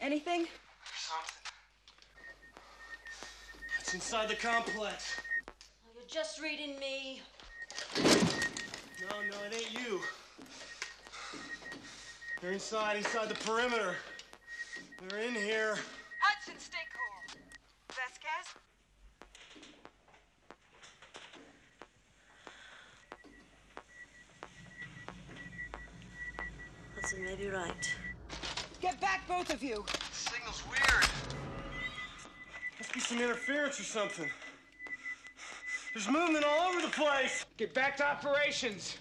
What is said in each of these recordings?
Anything? Something. It's inside the complex. Oh, you're just reading me. No, no, it ain't you. They're inside, inside the perimeter. They're in here. Both of you. The signal's weird. Must be some interference or something. There's movement all over the place. Get back to operations.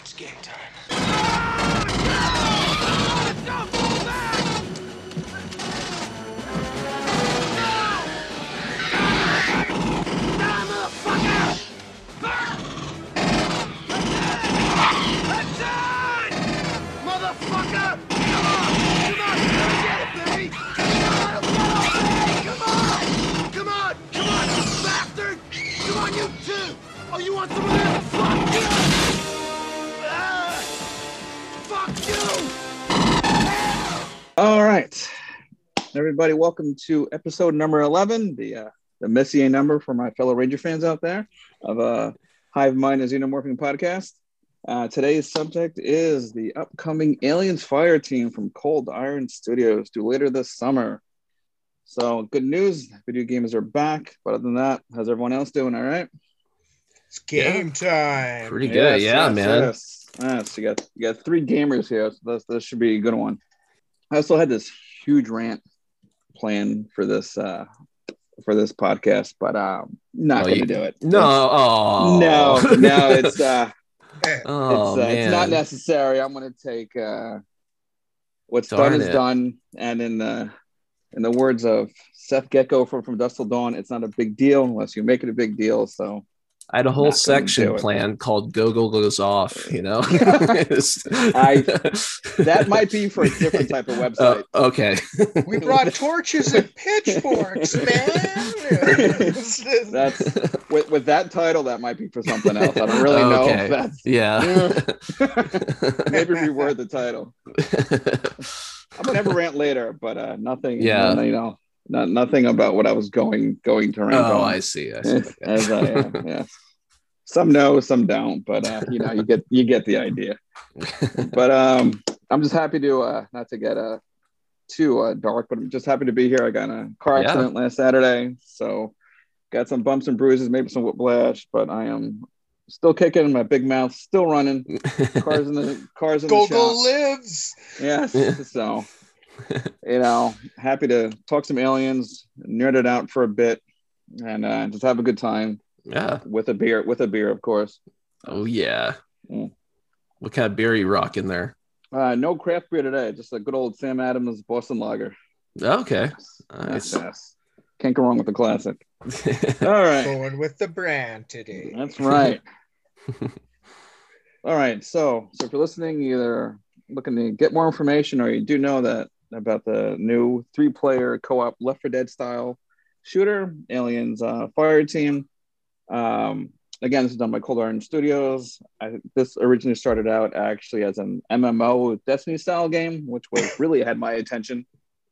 It's game time. Motherfucker! Want some of that? Fuck you! Ah! Fuck you! All right, everybody, welcome to episode number eleven, the uh, the Messier number for my fellow Ranger fans out there of uh, Hive Mind and Xenomorphing podcast. Uh, today's subject is the upcoming Aliens Fireteam from Cold Iron Studios due later this summer. So, good news, video gamers are back. But other than that, how's everyone else doing? All right. It's game time. Pretty good, yeah, yes, man. Yes. yes, you got you got three gamers here, so this, this should be a good one. I also had this huge rant plan for this uh for this podcast, but um not Oh, gonna you- do it. No, oh no, no, it's uh oh it's, uh, it's not necessary. I'm gonna take uh what's Darn done is done, and in the in the words of Seth Gecko from From Dusk Till Dawn, it's not a big deal unless you make it a big deal. So I had a whole not gonna do section it. planned called "Google Goes Off." You know, I- that might be for a different type of website. Oh, okay. We brought torches and pitchforks, man. That's with, with that title, that might be for something else. I don't really know Okay. if that's yeah. maybe reword the title. I'm gonna have a rant later, but uh nothing Yeah. you know, not nothing about what I was going going to rant oh, on. I see. I see. As I am, yeah. Some know, some don't, but uh, you know, you get you get the idea. But um I'm just happy to uh not to get uh too uh, dark, but I'm just happy to be here. I got in a car Yeah. accident last Saturday, so got some bumps and bruises, maybe some whiplash, but I am still kicking. My big mouth still running. Cars in the cars in the shop. lives. Yes. Yeah. So, you know, happy to talk some aliens, nerd it out for a bit, and uh, just have a good time yeah. with a beer. With a beer, of course. Oh yeah. Mm. What kind of beer are you rocking there? Uh, no craft beer today. Just a good old Sam Adams Boston Lager. Okay. Yes, Nice. yes. Can't go wrong with the classic. All right. Going with the brand today. That's right. All right. So, so if you're listening, either looking to get more information or you do know that about the new three-player co-op Left 4 Dead style shooter, Aliens uh, Fireteam. Um, again, this is done by Cold Iron Studios. I, this originally started out actually as an MMO Destiny style game, which was really had my attention.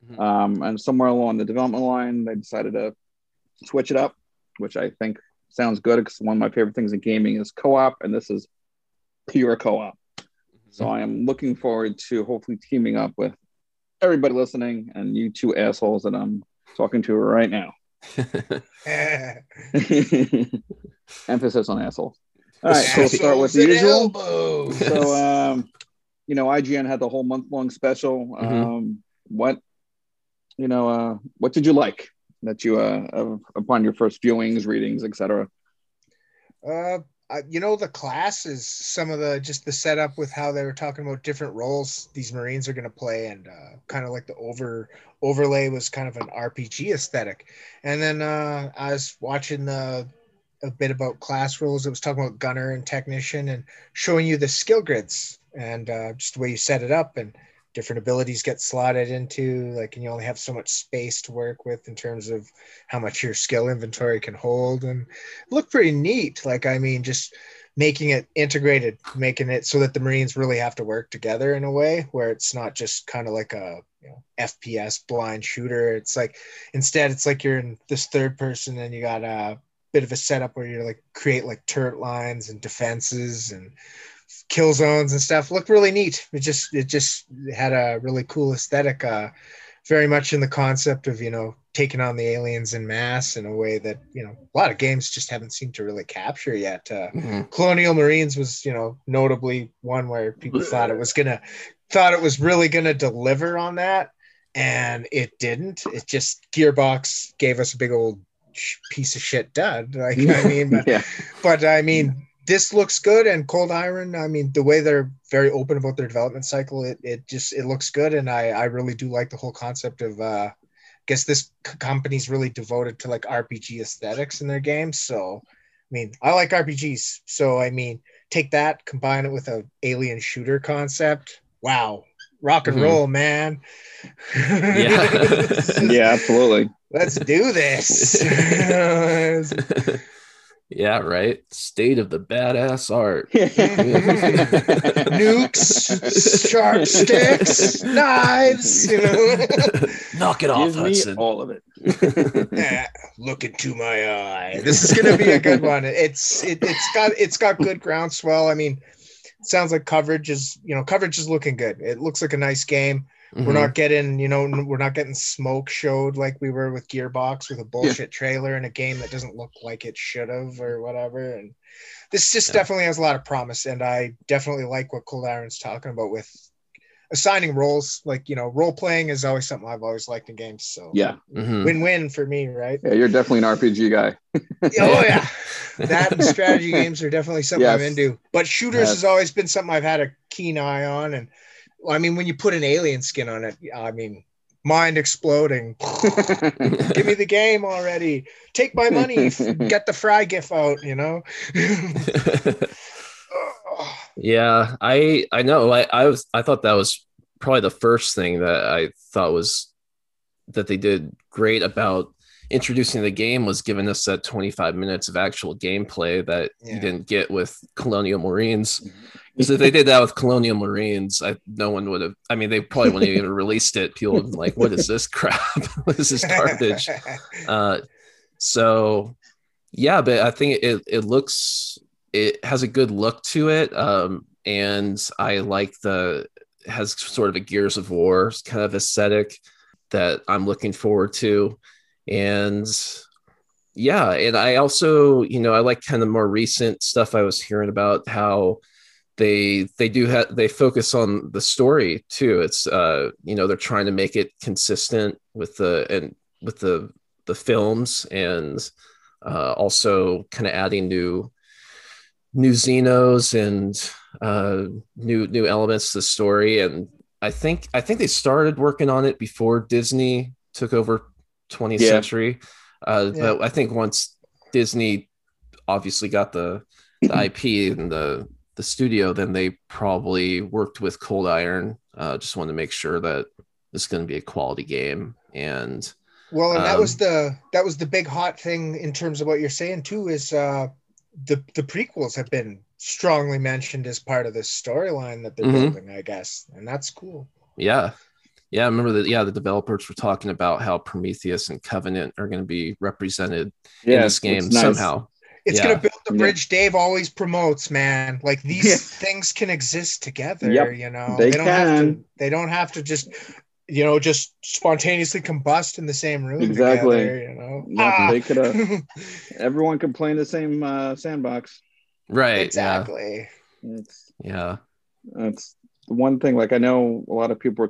Mhm. Um, and somewhere along the development line, they decided to switch it up, which I think sounds good because one of my favorite things in gaming is co-op, and this is pure co-op. So I am looking forward to hopefully teaming up with everybody listening and you two assholes that I'm talking to right now. Emphasis on assholes. All right, so we'll start with the usual. elbows. So, um, you know, IGN had the whole month long special. Mhm. Um, what, you know, uh, what did you like that you, uh, upon your first viewings, readings, etc.? Uh, I- you know the classes, some of the just the setup with how they were talking about different roles these Marines are going to play, and uh, kind of like the over overlay was kind of an RPG aesthetic. And then uh, I was watching the a bit about class rules. It was talking about gunner and technician, and showing you the skill grids and uh, just the way you set it up and different abilities get slotted into like and you only have so much space to work with in terms of how much your skill inventory can hold and look pretty neat. Like, I mean, just making it integrated, making it so that the Marines really have to work together in a way where it's not just kind of like a you know, FPS blind shooter. It's like instead, it's like you're in this third person and you got a bit of a setup where you're like create like turret lines and defenses and kill zones and stuff. Looked really neat. It just it just had a really cool aesthetic. Uh, very much in the concept of you know taking on the aliens in mass in a way that you know a lot of games just haven't seemed to really capture yet. Uh, Mhm. Colonial Marines was you know notably one where people thought it was gonna thought it was really gonna deliver on that, and it didn't. It just Gearbox gave us a big old piece of shit dud. Like I mean, but, yeah, but I mean, this looks good. And Cold Iron, I mean, the way they're very open about their development cycle, it, it just it looks good. And I I really do like the whole concept of. uh I guess this c- company's really devoted to like RPG aesthetics in their games. So, I mean, I like RPGs. So, I mean, take that, combine it with a alien shooter concept. Wow, rock and Mhm. roll, man. Yeah. yeah, absolutely. Let's do this. yeah, right. State of the badass art. Nukes, sharp sticks, knives, you know. Knock it off, Give me Hudson. all of it. Eh, look into my eye. This is gonna be a good one. It's it, it's got it's got good groundswell. I mean, it sounds like coverage is you know coverage is looking good. It looks like a nice game. We're Mhm. not getting you know we're not getting smoke showed like we were with Gearbox with a bullshit trailer in a game that doesn't look like it should have or whatever. And this just Yeah. definitely has a lot of promise. And I definitely like what Cold Iron's talking about with assigning roles. Like you know, role playing is always something I've always liked in games. So Yeah, Mhm. win-win for me, right? yeah, you're definitely an RPG guy. oh yeah, that and strategy games are definitely something I'm into. But shooters Yes. has always been something I've had a keen eye on, and I mean, when you put an alien skin on it, I mean, mind exploding. Give me the game already. Take my money. Get the fry gif out. You know. yeah, I I know. I I was I thought that was probably the first thing that I thought was that they did great about introducing the game was giving us that 25 minutes of actual gameplay that Yeah. you didn't get with Colonial Marines. Because if they did that with Colonial Marines, I no one would have. I mean, they probably wouldn't have even released it. People would have been like, "What is this crap? what is this garbage?" Uh, so yeah, but I think it it looks it has a good look to it, um, and I like the has sort of a Gears of War kind of aesthetic that I'm looking forward to, and yeah, and I also you know I like kind of more recent stuff I was hearing about how they they do have they focus on the story too. It's uh you know they're trying to make it consistent with the and with the the films and uh also kind of adding new new xenos and uh new new elements to the story. And i think i think they started working on it before disney took over 20th Yeah. century uh Yeah. but i think once disney obviously got the the ip and the the studio, then they probably worked with Cold Iron. Uh, just wanted to make sure that this is going to be a quality game. And Well, and that was Um, the that was the big hot thing in terms of what you're saying too. Is uh, the the prequels have been strongly mentioned as part of this storyline that they're Mhm. building, I guess, and that's cool. yeah, yeah, I remember that. Yeah, the developers were talking about how Prometheus and Covenant are going to be represented in this game it's nice. somehow. It's Yeah. gonna build the Yeah. bridge Dave always promotes, man. Like these Yeah. things can exist together. Yep, you know, they don't have to. They don't have to just, you know, just spontaneously combust in the same room. Exactly. Together, you know, Yep, Ah! they could have. Everyone can play in the same uh, sandbox. Right. exactly. It's Yeah. that's the one thing. Like I know a lot of people were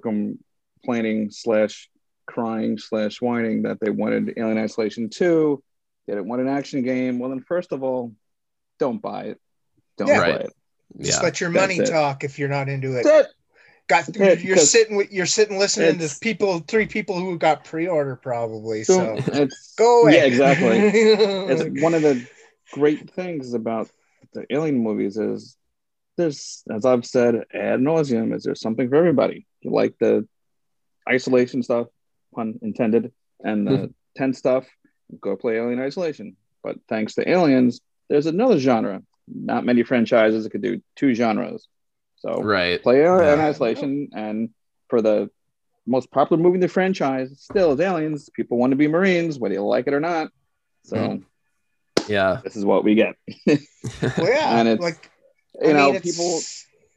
complaining slash crying slash whining that they wanted Alien Isolation two. They didn't want an action game. Well, then first of all, don't buy it. Don't Yeah. buy Right. it. Yeah. Just let your That's money it. talk if you're not into it. That's it. Got it, you're 'cause sitting with you're sitting listening to people, three people who got pre-order probably. So it's go away. Yeah, exactly. it's one of the great things about the alien movies is there's as i've said ad nauseum is there something for everybody you like the isolation stuff pun intended and the 10 stuff go play alien isolation but thanks to aliens there's another genre not many franchises could do two genres. So Right. play Alien Yeah. isolation, and for the most popular movie in the franchise, still is Aliens. People want to be Marines, whether you like it or not. So Mhm. Yeah. this is what we get. Well, yeah, And it's- like You I know, mean, it's- people.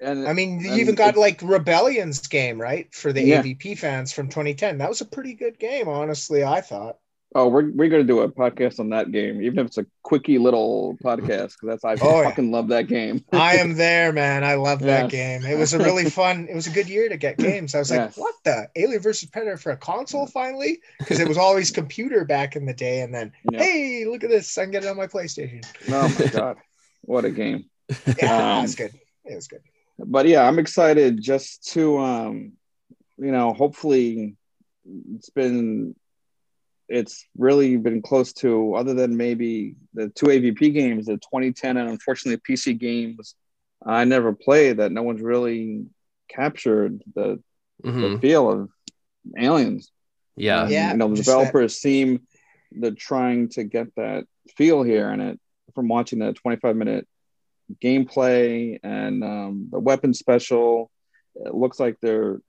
And I mean, you and even got like Rebellion's game, right? For the Yeah. AVP fans from 2010. That was a pretty good game, honestly, I thought. Oh, we're we're gonna do a podcast on that game, even if it's a quickie little podcast, because that's I Oh, yeah. fucking love that game. I am there, man. I love that game. It was a really fun, it was a good year to get games. I was like, what the? Alien versus Predator for a console finally? Because it was always computer back in the day. And then, Yeah. hey, look at this. I can get it on my PlayStation. Oh my god, what a game! Yeah, Um, it was good. It was good. But yeah, I'm excited just to um, you know, hopefully it's been it's really been close to other than maybe the two AVP games, the 2010 and unfortunately PC games I never played that no one's really captured the, the Mhm. feel of aliens. Yeah. And, Yeah, you know, the just that- developers seem they're trying to get that feel here in it from watching the 25 minute gameplay and um, the weapon special. It looks like they're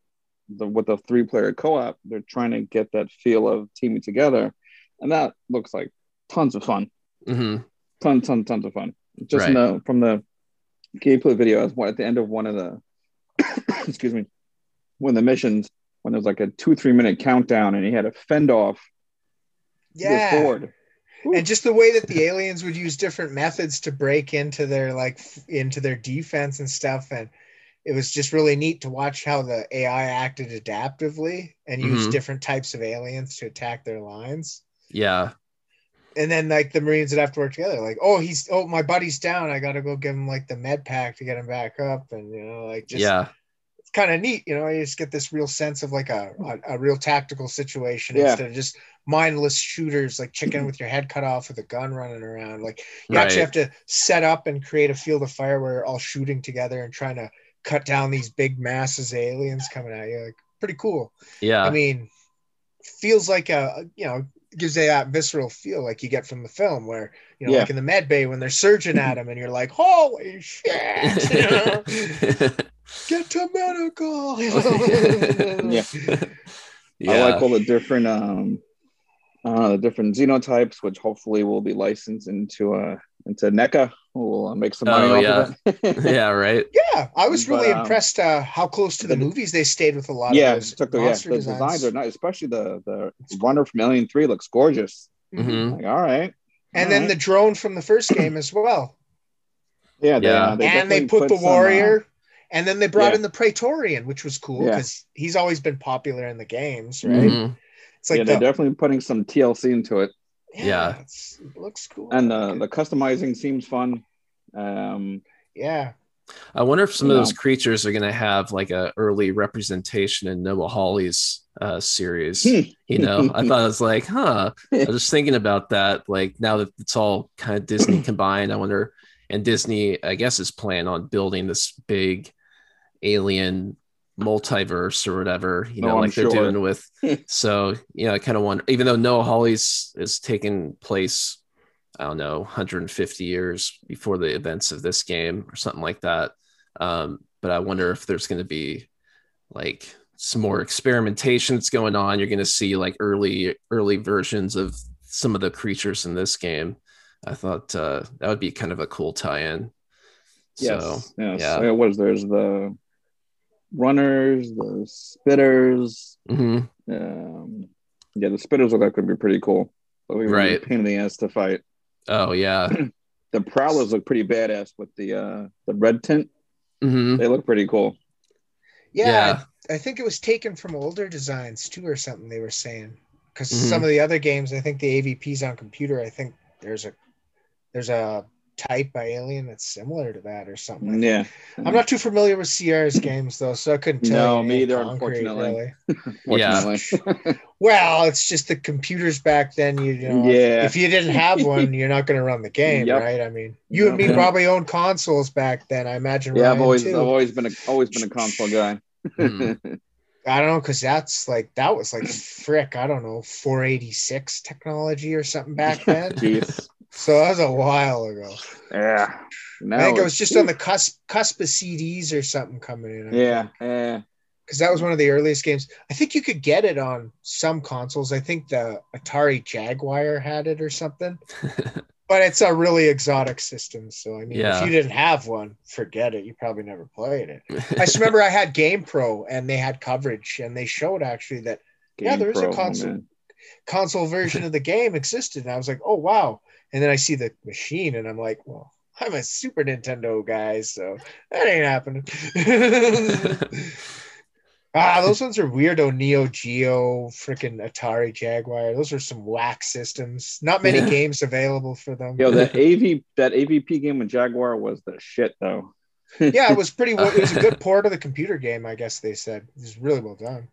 the with the three player co op. They're trying to get that feel of teaming together, and that looks like tons of fun. hmm Ton, ton, tons of fun. Just in the, from the gameplay video, I was one- at the end of one of the excuse me, one of the missions when there was like a two three minute countdown, and he had to fend off this Yeah. horde. And just the way that the aliens would use different methods to break into their like into their defense and stuff and it was just really neat to watch how the ai acted adaptively and used Mhm. different types of aliens to attack their lines Yeah. and then like the marines would have to work together like oh he's oh my buddy's down i gotta go give him like the med pack to get him back up and you know like just yeah. it's kind of neat, you know. You just get this real sense of like a a, a real tactical situation Yeah. instead of just mindless shooters like chicken with your head cut off with a gun running around. Like you actually have to set up and create a field of fire where you're all shooting together and trying to cut down these big masses of aliens coming at you. Like pretty cool. Yeah. I mean, feels like a you know gives you that visceral feel like you get from the film where you know Yeah. like in the med bay when they're surging at him and you're like holy shit you know? get to medical Yeah. yeah. I like all the different um uh the different xenotypes, which hopefully will be licensed into uh into NECA. We'll uh, make some money Oh, off of it. yeah. Right. yeah i was really But, um, impressed uh how close to the the- movies they stayed with a lot yeah, of those took the, yeah, monster the designs, designs are nice, especially the the runner from Alien Three looks gorgeous. hmm Like, all right, and all then right. the drone from the first game as well yeah, they, Yeah. uh, and they definitely put, the some, uh, warrior and then they brought yeah. in the praetorian which was cool Yeah. because he's always been popular in the games right Mhm. It's like yeah, they're the, definitely putting some TLC into it, Yeah. it's, it looks cool and I uh, like the customizing seems fun. Um, yeah I wonder if some of Yeah. those creatures are going to have like a early representation in Noah Hawley's uh, series. Hmm. you know, I thought it was like, huh. I was just thinking about that. Like now that it's all kind of Disney combined, I wonder. And Disney, I guess, is planning on building this big alien multiverse or whatever. You know, Oh, I'm like they're sure. doing with. so you know, I kind of wonder. Even though Noah Hawley's is taking place I don't know, 150 years before the events of this game or something like that. Um, but I wonder if there's going to be like some more experimentation that's going on. You're going to see like early, early versions of some of the creatures in this game. I thought uh, that would be kind of a cool tie-in. yes, So yes. yeah. Yeah, What is there's the runners, the spitters. mhm. Um, yeah, the spitters look like could be pretty cool. Look like Right. a pain in the ass to fight. oh yeah, The prowlers look pretty badass with the uh the red tint. hmm They look pretty cool. yeah, yeah, I, I think it was taken from older designs too or something they were saying because Mhm. some of the other games i think the avps on computer i think there's a there's a type by alien that's similar to that or something Yeah. i'm not too familiar with sierra's games though so i couldn't tell No, you me any either, concrete, unfortunately. really. Yeah. Well it's just the computers back then you know Yeah. if you didn't have one you're not going to run the game Yep. right i mean you and me Yep. probably owned consoles back then i imagine yeah, I've always too. I've always been a always been a console guy. Mhm. I don't know because that's like that was like frick. I don't know 486 technology or something back then. Jeez. So that was a while ago. Yeah. I think it was just on the cusp cusp of CDs or something coming in. yeah, yeah. because that was one of the earliest games. I think you could get it on some consoles. I think the Atari Jaguar had it or something. but it's a really exotic system. So I mean, Yeah. if you didn't have one, forget it. You probably never played it. I just remember I had Game Pro and they had coverage and they showed actually that Yeah, Game there is a Pro, oh, console. man. console version of the game existed. And I was like, oh wow. And then I see the machine and I'm like, well, I'm a Super Nintendo guy, so that ain't happening. ah, those ones are weirdo Neo Geo, freaking Atari Jaguar. Those are some whack systems. Not many Yeah. games available for them. Yo, that AV that AVP game with Jaguar was the shit though. yeah, it was pretty. It was a good port of the computer game, I guess they said. It was really well done.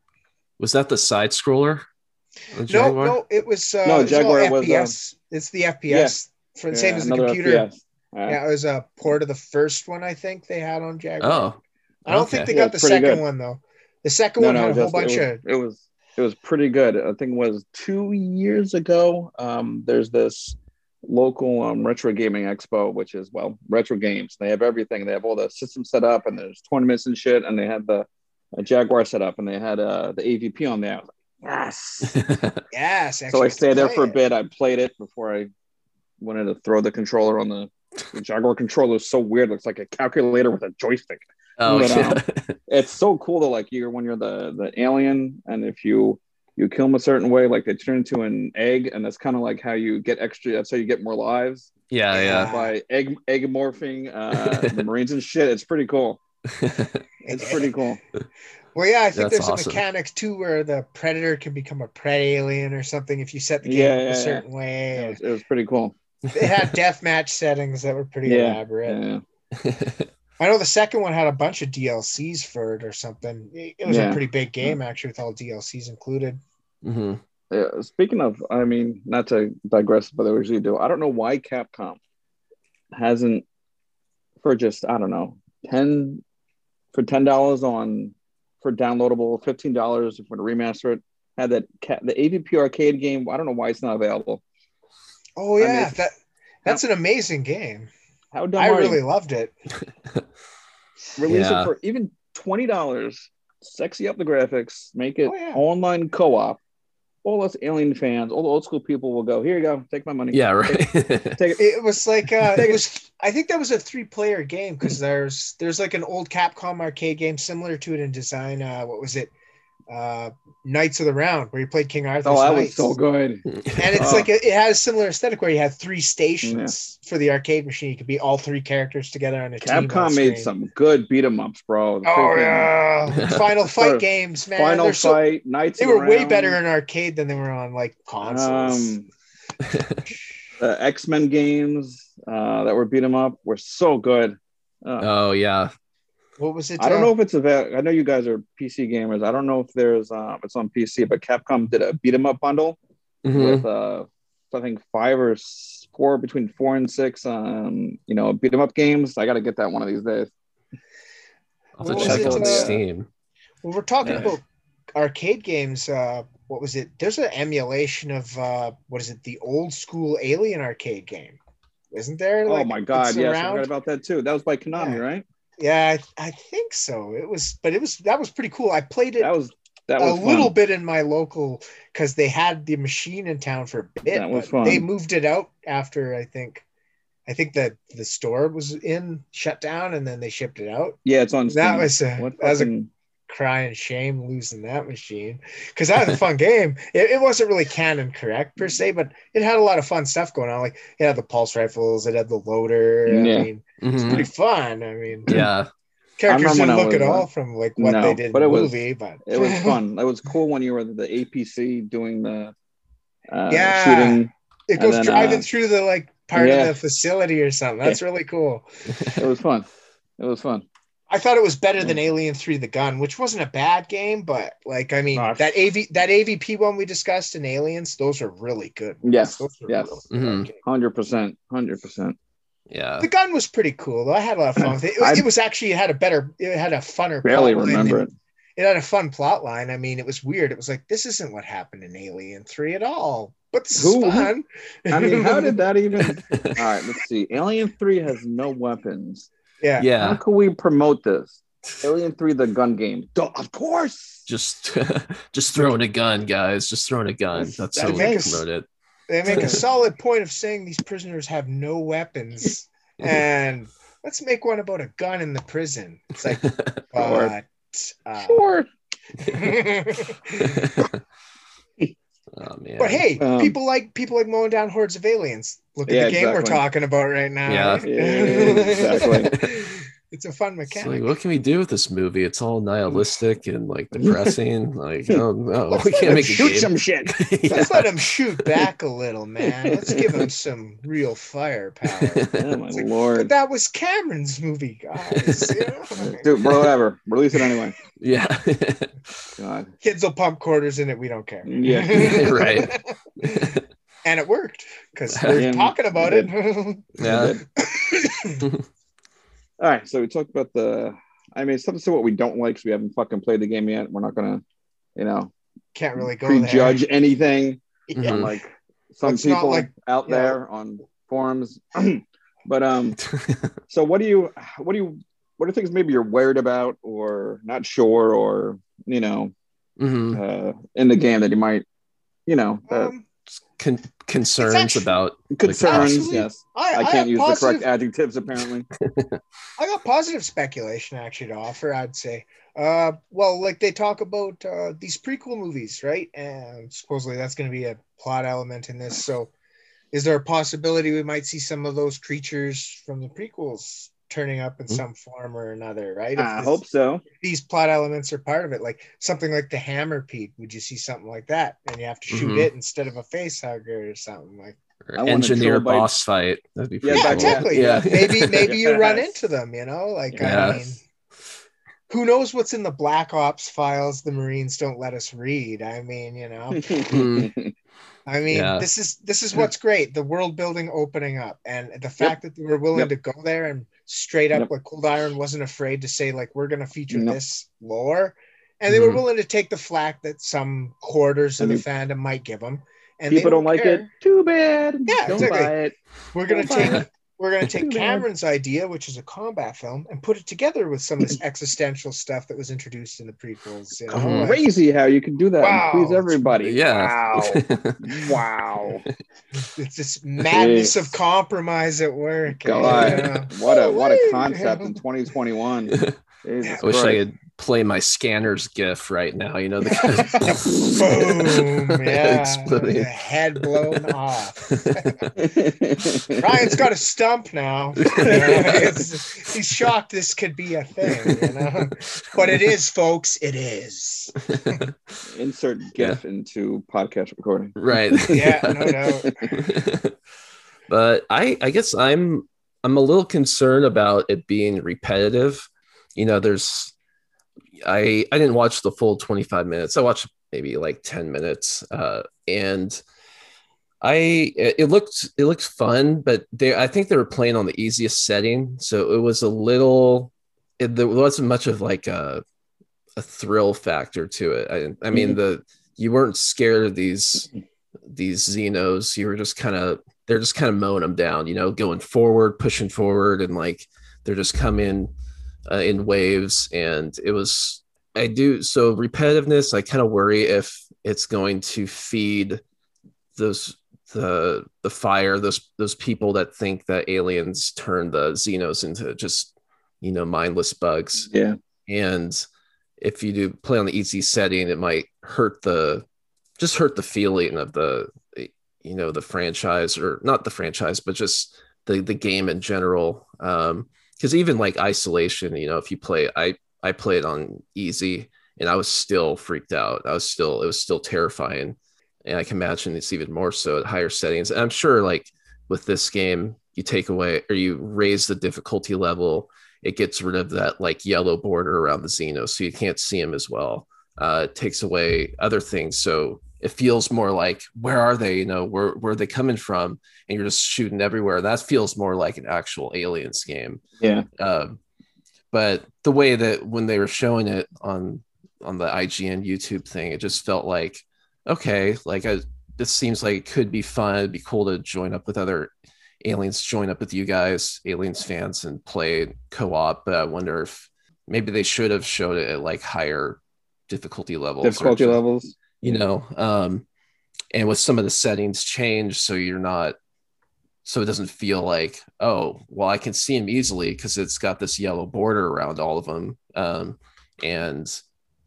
Was that the side scroller? The No, no, it was uh, No, it was all Jaguar was, um, FPS. it's the FPS for the same as the computer. FPS. Uh, Yeah, it was a port of the first one I think they had on Jaguar. Oh, I don't okay. think they Yeah, got the second good. one though. The second no, one no, had a whole just- bunch it was, of it was it was pretty good. I think it was two years ago. Um, there's this local um, retro gaming expo, which is well retro games. They have everything. They have all the systems set up, and there's tournaments and shit. And they had the uh, Jaguar set up, and they had uh, the AVP on there. I was like, yes. yes. so I stayed there play for a bit. I played it before I wanted to throw the controller on the, the Jaguar controller. is so weird. looks like a calculator with a joystick. oh, But, yeah. um, It's so cool though. Like you're when you're the the alien, and if you you kill them a certain way, like they turn into an egg, and that's kind of like how you get extra. That's how you get more lives yeah, yeah. by egg egg morphing uh, the Marines and shit. It's pretty cool. It's pretty cool. Well, yeah, I think That's there's awesome. a mechanic too where the predator can become a pred alien or something if you set the game Yeah, yeah, a yeah. certain way. It was, it was pretty cool. They had deathmatch settings that were pretty Yeah, elaborate. Yeah. I know the second one had a bunch of DLCs for it or something. It it was Yeah. a pretty big game actually with all DLCs included. hmm Yeah, speaking of, I mean, not to digress, but they usually do. I don't know why Capcom hasn't for just I don't know ten for ten dollars on for downloadable, fifteen dollars for to remaster it. Had that ca- the AVP arcade game. I don't know why it's not available. Oh I mean, yeah, that that's an amazing game. How dumb I are really you? loved it. release Yeah. it for even twenty dollars. Sexy up the graphics, make it Oh, yeah. online co-op. All us alien fans, all the old school people will go. Here you go, take my money. Yeah, right. Take it. It was like uh, it it. was. I think that was a three-player game because there's there's like an old Capcom arcade game similar to it in design. Uh, what was it? Uh, Knights of the Round, where you played King Arthur. Oh, that was so good. And it's Oh. like it, it has a similar aesthetic where you had three stations for the arcade machine. You could be all three characters together on a team. on Capcom made some good beat 'em ups, bro. The Oh freaking yeah, Final Fight games, man. Final They're so- Fight, Knights. they were the way better in arcade than they were on like consoles. Um, the X Men games uh, that were beat 'em up were so good. Uh, oh yeah. What was it? I don't know if it's available. I know you guys are PC gamers. I don't know if there's uh, it's on PC, but Capcom did a beat 'em up bundle Mhm. with uh, I think five or four between four and six. Um, you know, beat 'em up games. I got to get that one of these days. I'll have to check it, on uh, Steam. Well, we're talking Yeah. about arcade games. Uh, what was it? There's an emulation of uh, what is it? The old school Alien arcade game, isn't there? oh my god, it's yes, I around? forgot about that too. That was by Konami, Yeah. right? Yeah, I, I think so. It was, but it was that was pretty cool. I played it That was that a was fun. little bit in my local because they had the machine in town for a bit. That was but They moved it out after I think, I think that the store was in shut down and then they shipped it out. Yeah, it's on. That Steam. was a, What that was a fucking- crying shame losing that machine because that was a fun game. It, it wasn't really canon correct per se, but it had a lot of fun stuff going on. Like it had the pulse rifles, it had the loader. Yeah. I mean, it's Mhm. pretty fun. I mean, Yeah. characters didn't look at all from like what no, they did in the it was- movie, but It was fun. it was cool when you were the APC doing the uh, Yeah. shooting. It And goes then, driving uh, through the like part yeah. of the facility or something. That's really cool. It was fun. It was fun. I thought it was better than Alien 3 The Gun, which wasn't a bad game, but like I mean Ah. that AV that AVP one we discussed in Aliens, those are really good. Yes, Those yes. really good Mhm. arcade. Hundred percent. Hundred percent. Yeah. The gun was pretty cool though. I had a lot of fun with it. It was, I- it was actually it had a better it had a funner Barely plot remember than- it. it had a fun plot line. I mean, it was weird. It was like this isn't what happened in Alien Three at all. But this Who- is fun. I mean, how did that even? All right, let's see. Alien Three has no weapons. Yeah. How can we promote this? Alien Three, the gun game. Duh, of course. just just throwing a gun, guys. Just throwing a gun. That's how That we promote it. They make a solid point of saying these prisoners have no weapons, and let's make one about a gun in the prison. It's like, but. Uh, Sure. Oh man. But hey, Um, people like people like mowing down hordes of aliens. Look at Yeah, the game we're talking about right now. Yeah. Yeah, exactly. it's a fun It's mechanic. like, what can we do with this movie? It's all nihilistic and like depressing. like, oh no, Let's we can't make a Shoot some shit. Yeah. Let's let him shoot back a little, man. Let's give him some real firepower. Oh my It's like, But that was Cameron's movie, guys. you know? Oh, Dude, bro, whatever. Release it anyway. yeah. God. Kids will pump quarters in it. We don't care. Yeah. Right. and it worked because we're Yeah, talking about it it. yeah. All right, so we talked about the. I mean, something to what we don't like because we haven't fucking played the game yet. We're not gonna, you know, Can't really go prejudge anything. there. Mhm. Like some It's people like- out yeah. there on forums. but um, so what do you, what do you, what are things maybe you're worried about or not sure or you know hmm uh, in the game that you might, you know, that Um, Con- concerns actually- about concerns. actually- yes, I, I, can't have use the correct adjectives apparently. I got positive speculation actually to offer. I'd say, uh, well, like they talk about uh, these prequel movies, right? And supposedly that's going to be a plot element in this. So, is there a possibility we might see some of those creatures from the prequels turning up in Hmm. some form or another? Right? If I this- hope so. these plot elements are part of it, like something like the Hammerpede. Would you see something like that, and you have to shoot Mhm. it instead of a face hugger or something like? or I want a engineer trilobite. boss fight. That'd be Yeah, pretty Yeah, cool. exactly. Yeah. Maybe maybe you run into them. You know, like Yeah. I mean, who knows what's in the Black Ops files the Marines don't let us read? I mean, you know, I mean, Yeah. this is this is what's great. The world building opening up, and the fact that they were willing Yep. to go there and straight up, Yep. like Cold Iron wasn't afraid to say, like, we're going to feature Nope. this lore, and they were Mhm. willing to take the flack that some quarters of I the fandom might give them. And People they don't like it. Too bad. Yeah, don't exactly. buy it. We're gonna take it. we're gonna take Cameron's idea, which is a combat film, and put it together with some of this existential stuff that was introduced in the prequels. You know? Crazy how you can do that Wow, and please everybody. Yeah. Wow. wow. it's this madness Jeez. of compromise at work. God. you know? What a what a concept in 2021. Jesus I wish I could play my scanners gif right now. You know the Boom! Yeah, Exploding. the head blown off. Ryan's got a stump now. You know, it's- he's shocked this could be a thing, you know. But it is, folks. It is. Insert GIF into podcast recording. right. Yeah, no doubt. but I I guess I'm I'm a little concerned about it being repetitive. You know, there's I I didn't watch the full 25 minutes. I watched maybe like 10 minutes. Uh and I it looked it looked fun, but they I think they were playing on the easiest setting, so it was a little it, there wasn't much of like a a thrill factor to it. I, I mean the you weren't scared of these these Xenos. You were just kind of they're just kind of mowing them down, you know, going forward, pushing forward, and like they're just coming uh, in waves. And it was I do so repetitiveness. I kind of worry if it's going to feed those the the fire those those people that think that aliens turn the Xenos into just you know mindless bugs Yeah. and if you do play on the easy setting it might hurt the just hurt the feeling of the you know the franchise or not the franchise but just the the game in general um because even like isolation you know if you play i i played on easy and i was still freaked out. I was still it was still terrifying. And i can imagine it's even more so at higher settings. And i'm sure like with this game you take away or you raise the difficulty level it gets rid of that like yellow border around the Xenos, so you can't see them as well. Uh, it takes away other things, so it feels more like where are they? You know, where where are they coming from? And you're just shooting everywhere. That feels more like an actual aliens game. Yeah. Um, but the way that when they were showing it on on the IGN YouTube thing. It just felt like okay, like I, this seems like it could be fun. It'd be cool to join up with other aliens, join up with you guys, aliens fans, and play co-op. But I wonder if maybe they should have showed it at like higher difficulty levels. Difficulty levels. You know um and with some of the settings changed so you're not so it doesn't feel like oh well i can see them easily because it's got this yellow border around all of them um and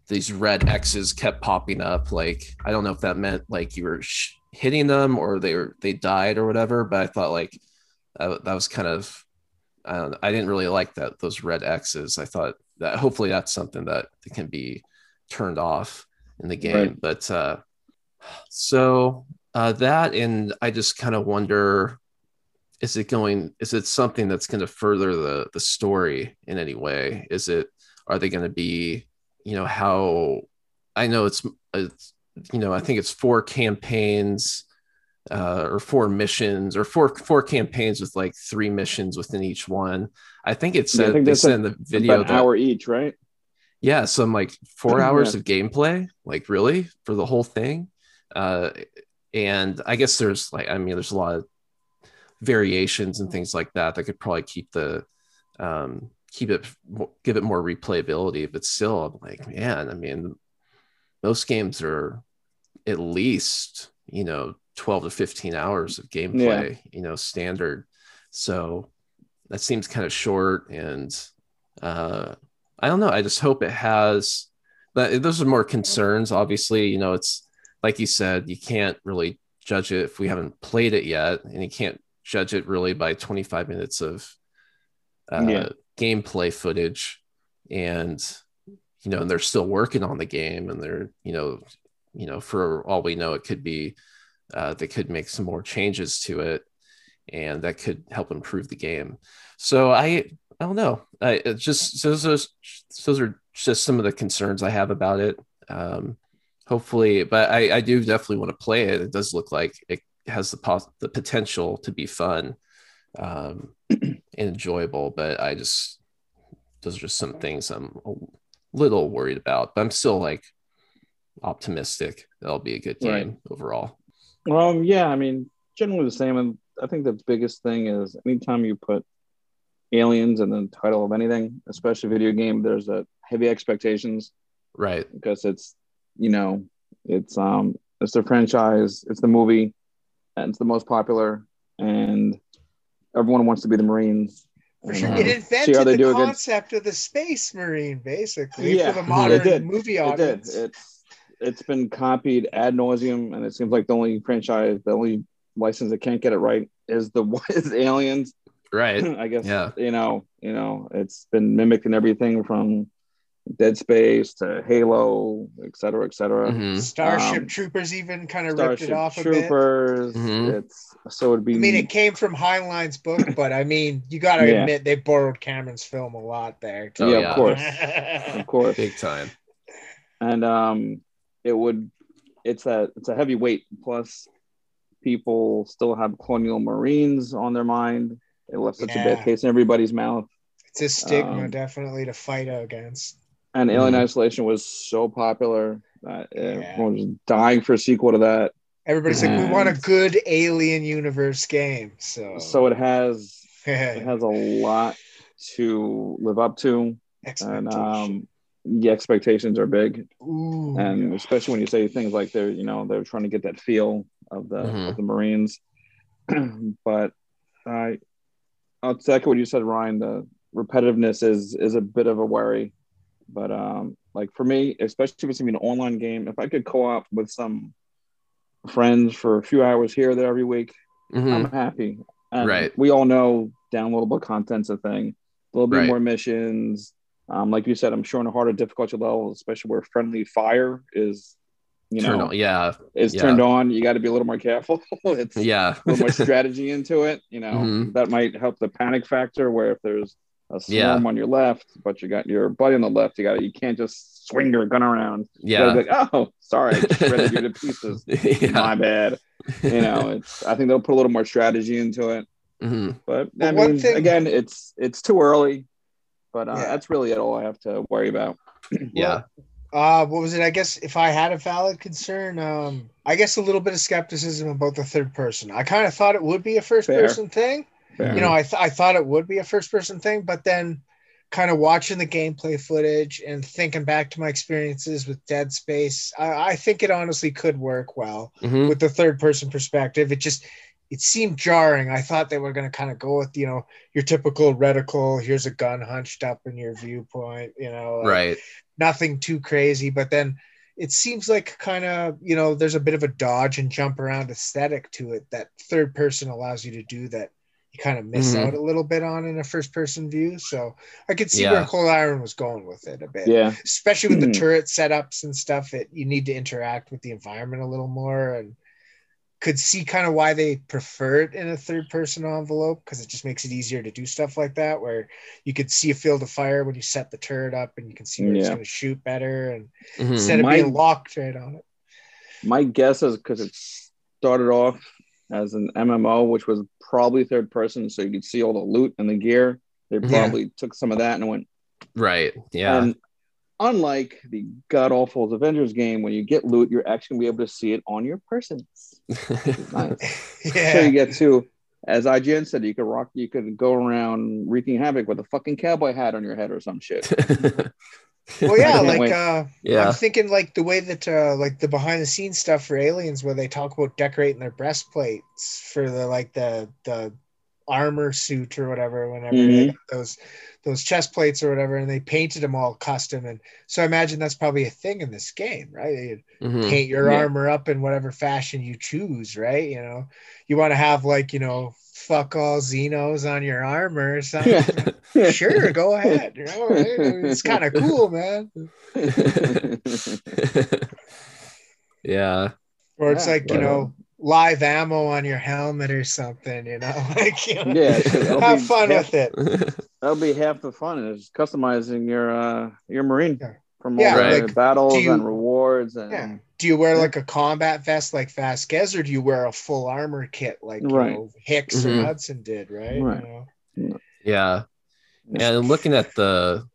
these red x's kept popping up like i don't know if that meant like you were sh- hitting them or they were they died or whatever but i thought like that, that was kind of I, don't know, I didn't really like that those red x's. I thought that hopefully that's something that can be turned off in the game Right. but uh so uh that and i just kind of wonder is it going is it something that's going to further the the story in any way is it are they going to be you know how i know it's, it's you know i think it's four campaigns uh, or four missions or four four campaigns with like three missions within each one i think it Yeah, I said think they said in the video About an that hour each, right? Yeah some like four hours Yeah. of gameplay like really for the whole thing. Uh and i guess there's like i mean there's a lot of variations and things like that that could probably keep the um keep it give it more replayability. But still i'm like man i mean most games are at least you know 12 to 15 hours of gameplay you know standard. So that seems kind of short and uh I don't know. I just hope it has. Those are more concerns. Obviously, you know, it's like you said, you can't really judge it if we haven't played it yet, and you can't judge it really by 25 minutes of uh, Yeah. gameplay footage. And you know, and they're still working on the game, and they're you know, you know, for all we know, it could be uh, they could make some more changes to it, and that could help improve the game. So I I don't know. I it just so those those are just some of the concerns I have about it. Um, hopefully, but I, I do definitely want to play it. It does look like it has the pos- the potential to be fun um, and enjoyable. But I just those are just some things I'm a little worried about. But I'm still like optimistic that'll be a good game Right. overall. Um, yeah, I mean, generally the same. And I think the biggest thing is anytime you put aliens in the title of anything, especially video game, there's a heavy expectations Right. because it's, you know, it's um, it's the franchise, it's the movie, and it's the most popular, and everyone wants to be the Marines. For And, sure. uh, It see invented how they the do against- concept of the space marine, basically, Yeah, for the it modern did. movie It did. audience. It's it's been copied ad nauseum, and it seems like the only franchise, the only license that can't get it right is the is Aliens. Right. I guess Yeah. you know, you know, it's been mimicking everything from Dead Space to Halo, et cetera, et cetera. Mhm. Starship um, Troopers even kind of ripped it Starship off a bit. Troopers. Mhm. It's so it'd be. I mean, it came from Heinlein's book, but I mean, you got to Yeah. admit they borrowed Cameron's film a lot there. Oh, yeah, yeah. of course, of course. Big time. and um it would it's a it's a heavy weight plus people still have colonial marines on their mind it left such a Yeah. bad taste in everybody's mouth it's a stigma, Um, definitely, to fight against. and alien Mhm. isolation was so popular that Yeah. everyone was dying for a sequel to that Everybody's like, we want a good alien universe game. So, so it has it has a lot to live up to and um the expectations are big Ooh, and especially when you say things like they're you know they're trying to get that feel of the Mhm. of the Marines. but I I'll second what you said, Ryan. The repetitiveness is is a bit of a worry. But um like for me, especially if it's gonna be an online game, if I could co-op with some friends for a few hours here or there every week, Mhm. I'm happy. And Right. We all know downloadable content's a thing. There'll be Right. more missions. Um, like you said, I'm sure on a harder difficulty level, especially where friendly fire is, you Turn know, on- yeah. is yeah. turned on. You got to be a little more careful. it's Yeah. a little more strategy into it. You know, Mhm. that might help the panic factor. Where if there's a swarm Yeah. on your left, but you got your buddy on the left, you got it, you can't just swing your gun around. Yeah. like, oh, sorry, I just shredded you to pieces. yeah. My bad. You know, it's. I think they'll put a little more strategy into it. Mhm. But But I one mean, thing- again, it's it's too early. But uh, Yeah. that's really all I have to worry about. Yeah. Uh, what was it? I guess if I had a valid concern, um, I guess a little bit of skepticism about the third person. I kind of thought it would be a first Fair. person thing. Fair. You know, I, th- I thought it would be a first person thing, but then kind of watching the gameplay footage and thinking back to my experiences with Dead Space, I, I think it honestly could work well Mhm. with the third person perspective. It just it seemed jarring. I thought they were going to kind of go with you know your typical reticle. Here's a gun hunched up in your viewpoint. You know, like, Right. nothing too crazy. But then it seems like kind of you know there's a bit of a dodge and jump around aesthetic to it that third person allows you to do that you kind of miss Mhm. out a little bit on in a first person view. So I could see Yeah. where Cold Iron was going with it a bit yeah. especially with the Hmm. turret setups and stuff it you need to interact with the environment a little more and could see kind of why they prefer it in a third person envelope because it just makes it easier to do stuff like that where you could see a field of fire when you set the turret up and you can see where it's going to shoot better and Mhm. instead of My- being locked right on it My guess is because it started off as an MMO, which was probably third person, so you could see all the loot and the gear. They Yeah. probably took some of that and went. Right. Yeah. And unlike the god awful Avengers game, when you get loot, you're actually gonna be able to see it on your person. Nice. So you get to, as IGN said, you could rock, you could go around wreaking havoc with a fucking cowboy hat on your head or some shit. well yeah like wait. uh yeah. i'm thinking like the way that uh like the behind the scenes stuff for aliens where they talk about decorating their breastplates for the like the the armor suit or whatever whenever they Mhm. got those those chest plates or whatever and they painted them all custom and so i imagine that's probably a thing in this game right you Mhm. paint your Yeah. armor up in whatever fashion you choose right you know you want to have like you know fuck all xenos on your armor or something sure go ahead you know it's kind of cool man yeah. or it's Yeah, like you know live ammo on your helmet or something you know like you know, Yeah, it'll have fun half- with it That'll be half the fun is customizing your uh your marine Yeah. from Yeah, all the like, battles you- and rewards and yeah do you wear Yeah. like a combat vest like Vasquez or do you wear a full armor kit like you know, Hicks Mhm. or Hudson did right, Right. You know? yeah. And looking at the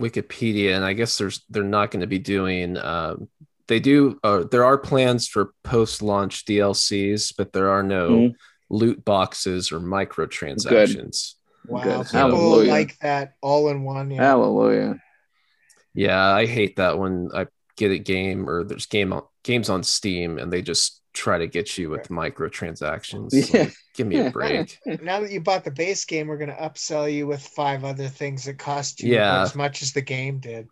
Wikipedia, and I guess there's they're not going to be doing. Um, they do. Uh, there are plans for post-launch DLCs, but there are no Mhm. loot boxes or microtransactions. wow Good. people Hallelujah. like that all in one yeah. Hallelujah. Yeah, I hate that when I get a game or there's game on, games on Steam and they just try to get you with microtransactions. Yeah. Like, give me a break. now that you bought the base game we're going to upsell you with five other things that cost you Yeah. as much as the game did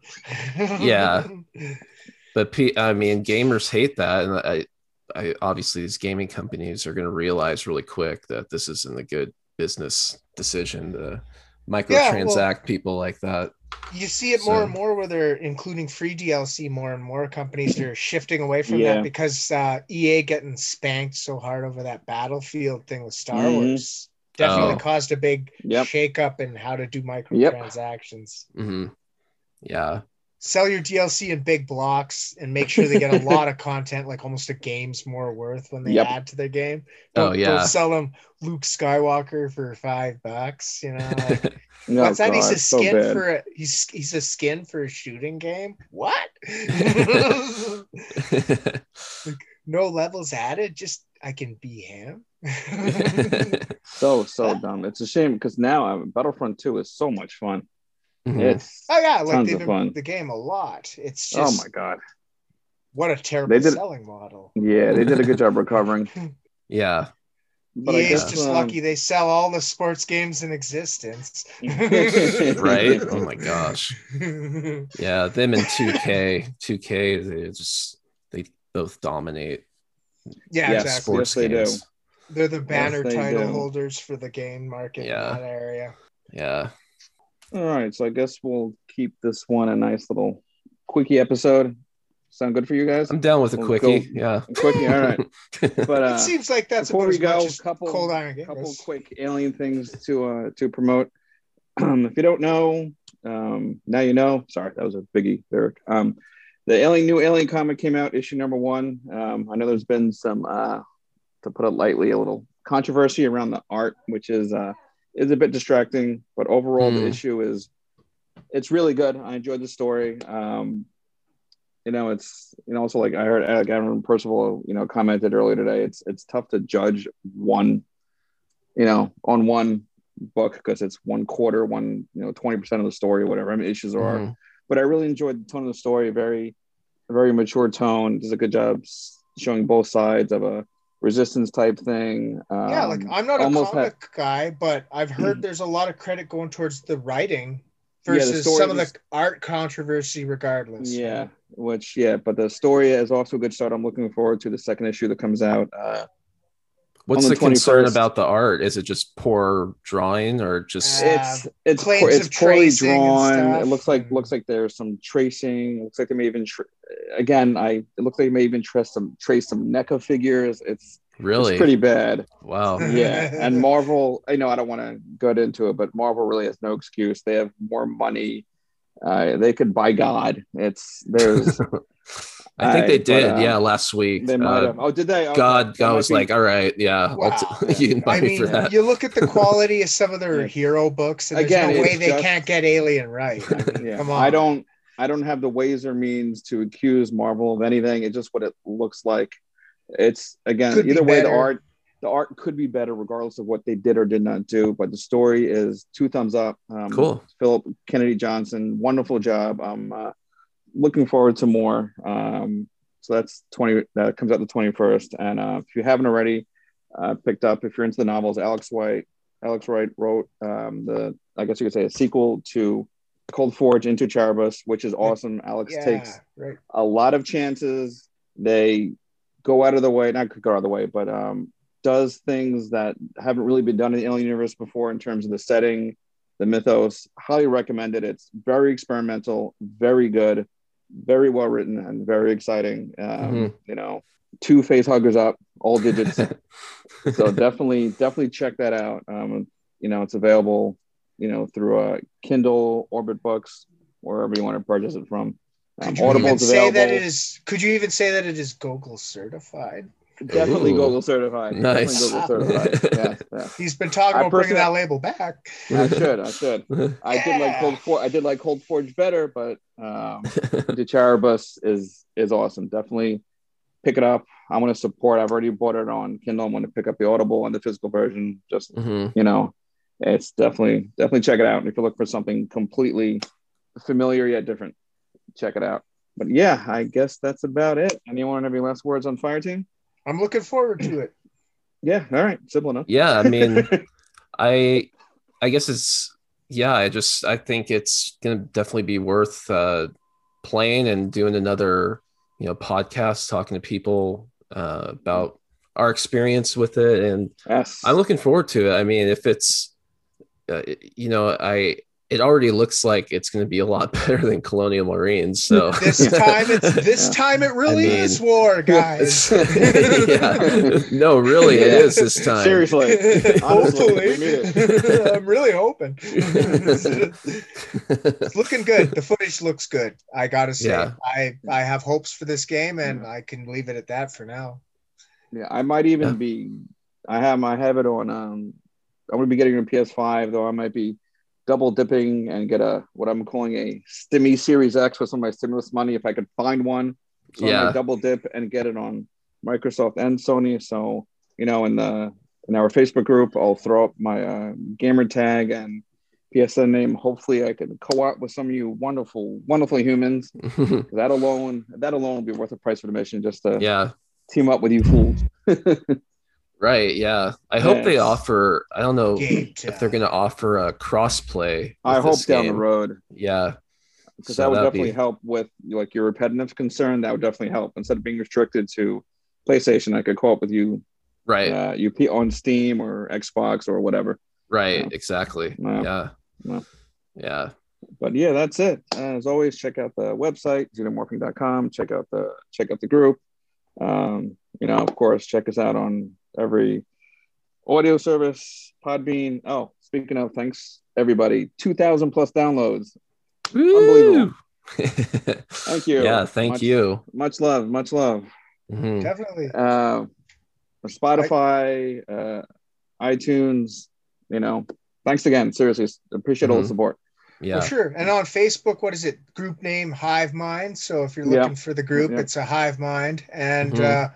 Yeah. but P- I mean, gamers hate that, and I, I obviously these gaming companies are going to realize really quick that this isn't a good business decision to microtransact people like that. you see it more So- and more where they're including free DLC more and more companies are shifting away from Yeah. that because uh, EA getting spanked so hard over that battlefield thing with Star Mhm. Wars definitely Oh. caused a big Yep. shake up in how to do microtransactions. hmm Yeah, Sell your DLC in big blocks and make sure they get a lot of content, like almost a game's more worth when they Yep. add to their game. Oh, Don't, yeah. don't sell them Luke Skywalker for five bucks. You know, like, No, What's that? he's a skin bad. for a he's he's a skin for a shooting game. What? no levels added. Just I can be him. so so dumb. It's a shame because now uh, Battlefront 2 is so much fun. Mhm. It's oh yeah, like Tons they've of fun. improved the game a lot. It's just oh my god. what a terrible did- selling model. Yeah, they did a good job recovering. yeah, But I EA's guess, just um, lucky they sell all the sports games in existence. right. Oh my gosh. Yeah, them and 2K, 2K, they just they both dominate yeah, Yes, exactly. sports they do. games. They're the banner they title do. holders for the game market Yeah. in that area. Yeah, All right, so I guess we'll keep this one a nice little quickie episode. Sound good for you guys? I'm down with a We'll quickie. Yeah, A quickie, all right. But uh, it seems like that's before about we go, as couple- Cold Iron gave couple quick alien things to uh to promote. Um, if you don't know, um, now you know. Sorry, that was a biggie there. Um, the alien new alien comic came out, issue number one. Um, I know there's been some, uh, to put it lightly, a little controversy around the art, which is uh is a bit distracting. But overall, the Hmm. issue is it's really good. I enjoyed the story. Um, you know, it's you know also like I heard uh, Gavin Percival, you know, commented earlier today. It's it's tough to judge one, you know, on one book because it's one quarter, one you know, twenty percent of the story, whatever I mean, issues there are. Mhm. But I really enjoyed the tone of the story. Very, very mature tone. Does a good job showing both sides of a resistance type thing. Um, yeah, like I'm not a almost had- comic guy, but I've heard there's a lot of credit going towards the writing Yeah, versus story some of the art controversy, regardless. Yeah, which yeah, but the story is also a good start. I'm looking forward to the second issue that comes out. Uh, What's the, the concern about the art? Is it just poor drawing or just Uh, it's it's claims poor, it's poorly drawn. It looks like looks like there's some tracing. Looks like they may even tr- again. I it looks like they may even trace some trace some NECA figures. It's really it's pretty bad. wow? Yeah, and Marvel. I know I don't want to get into it, but Marvel really has no excuse. They have more money. Uh, they could buy God. It's there's I think I- they but, did. uh, yeah, last week. they might Uh, have. Oh, did they? Okay, God, that God was be- like, all right, yeah, I'll Wow. t- you can buy I me mean, for that. you look at the quality of some of their hero books, and Again, there's no way they just- can't get Alien right. I mean, yeah. come on. I don't I don't have the ways or means to accuse Marvel of anything. It's just what it looks like. It's again Could be either way the art the art could be better regardless of what they did or did not do, but the story is two thumbs up. Um, Cool. Philip Kennedy Johnson, wonderful job. I'm uh, looking forward to more. Um, so that's 20 that comes out the 21st. And uh, if you haven't already uh, picked up, if you're into the novels, Alex White, Alex Wright wrote um, the, I guess you could say, a sequel to Cold Forge into Charybdis, which is awesome. Alex yeah, takes right. a lot of chances. They go out of the way, not go out of the way, but um, does things that haven't really been done in the Alien universe before in terms of the setting, the mythos. Highly recommended. It's very experimental, very good, very well written, and very exciting. Um, Mhm. You know, two face huggers up, all digits. so definitely, definitely check that out. Um, you know, it's available, you know, through uh, Kindle, Orbit Books, wherever you want to purchase it from. Um, Could you even Audible's say that available. it is? Could you even say that it is Google certified? Definitely Ooh. Google certified. Nice. Definitely Google certified. yeah, yeah. He's been talking I about bringing that label back. I should. I should. I did like Yeah. Cold Forge. I did like Cold Forge better, but um, the Charybdis is is awesome. Definitely pick it up. I want to support. I've already bought it on Kindle. I'm going to pick up the Audible and the physical version. Just Mhm. you know, it's definitely definitely check it out. And if you look for something completely familiar yet different, check it out. But yeah, I guess that's about it. Anyone have any last words on Fireteam? I'm looking forward to it. Yeah. All right. Simple enough. Yeah, I mean, I I guess it's yeah, I just I think it's gonna definitely be worth uh playing and doing another, you know, podcast talking to people uh about our experience with it and yes. I'm looking forward to it. I mean, if it's uh, you know, I it already looks like it's going to be a lot better than Colonial Marines. So This time, it's this Yeah. time it really I mean- is war, guys. yeah, no, really, it Yeah. is this time. Seriously. Hopefully, we need it. I'm really hoping. it's looking good. The footage looks good. I gotta say, Yeah. I I have hopes for this game, and I can leave it at that for now. Yeah, I might even Yeah. be. I have I have it on. Um, I'm gonna be getting a PS5 though. I might be double dipping and get a what I'm calling a Stimmy Series X with some of my stimulus money if I could find one. So Yeah. might double dip and get it on Microsoft and Sony. So you know, in the in our Facebook group, I'll throw up my uh, gamer tag and PSN name. Hopefully, I can co-op with some of you wonderful, wonderful humans. That alone, that alone will be worth the price of admission just to yeah, team up with you fools. right. Yeah, I hope they offer. I don't know if they're going to offer a crossplay. I hope this down the road Yeah, because So that would definitely be- help with like your repetitive concern. That would definitely help instead of being restricted to PlayStation. I could co-op with you, right, uh, you P- on Steam or Xbox or whatever. right, yeah. exactly. Yeah. Yeah, Yeah. yeah, But yeah, that's it. Uh, as always, check out the website xenomorphing.com. Check out the check out the group. Um, you know, of course, check us out on every audio service, Podbean. Oh, speaking of, thanks everybody. Two thousand plus downloads. Unbelievable. Thank Thank you. Yeah, thank Much- you. Much love. Much love. Mhm. Definitely. uh, Spotify, uh, iTunes. You know, thanks again. Seriously, appreciate all the Mhm. support. Yeah. Well, sure. And on Facebook, what is it? Group name Hive Mind. So if you're Yeah. looking for the group, Yeah. it's a Hive Mind, and Mhm. uh,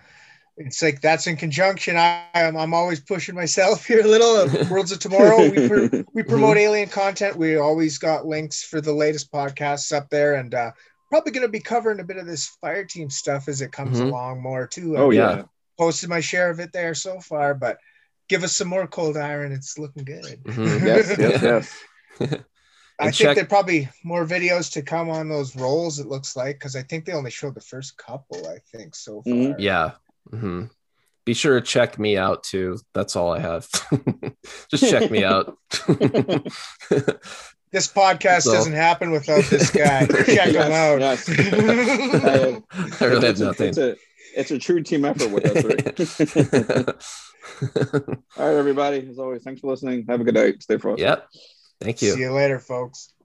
it's like that's in conjunction. I, I'm, I'm always pushing myself here a little. Uh, Worlds of Tomorrow. We pr- we promote alien content. We always got links for the latest podcasts up there, and uh, probably going to be covering a bit of this Fireteam stuff as it comes Mhm. along more too. Oh I've yeah. posted my share of it there so far, but give us some more cold iron. It's looking good. Mhm. Yes, yes, yes. I think check- there probably more videos to come on those roles. It looks like because I think they only showed the first couple. I think so far. Mhm. Yeah. Hmm Be sure to check me out too. That's all I have. Just check me out. This podcast So- doesn't happen without this guy. Check him out. Yes, yes. I really have It's a- nothing. It's a, it's a true team effort with us three. All right, everybody. As always, thanks for listening. Have a good night. Stay frosty. yep. Thank you. See you later, folks.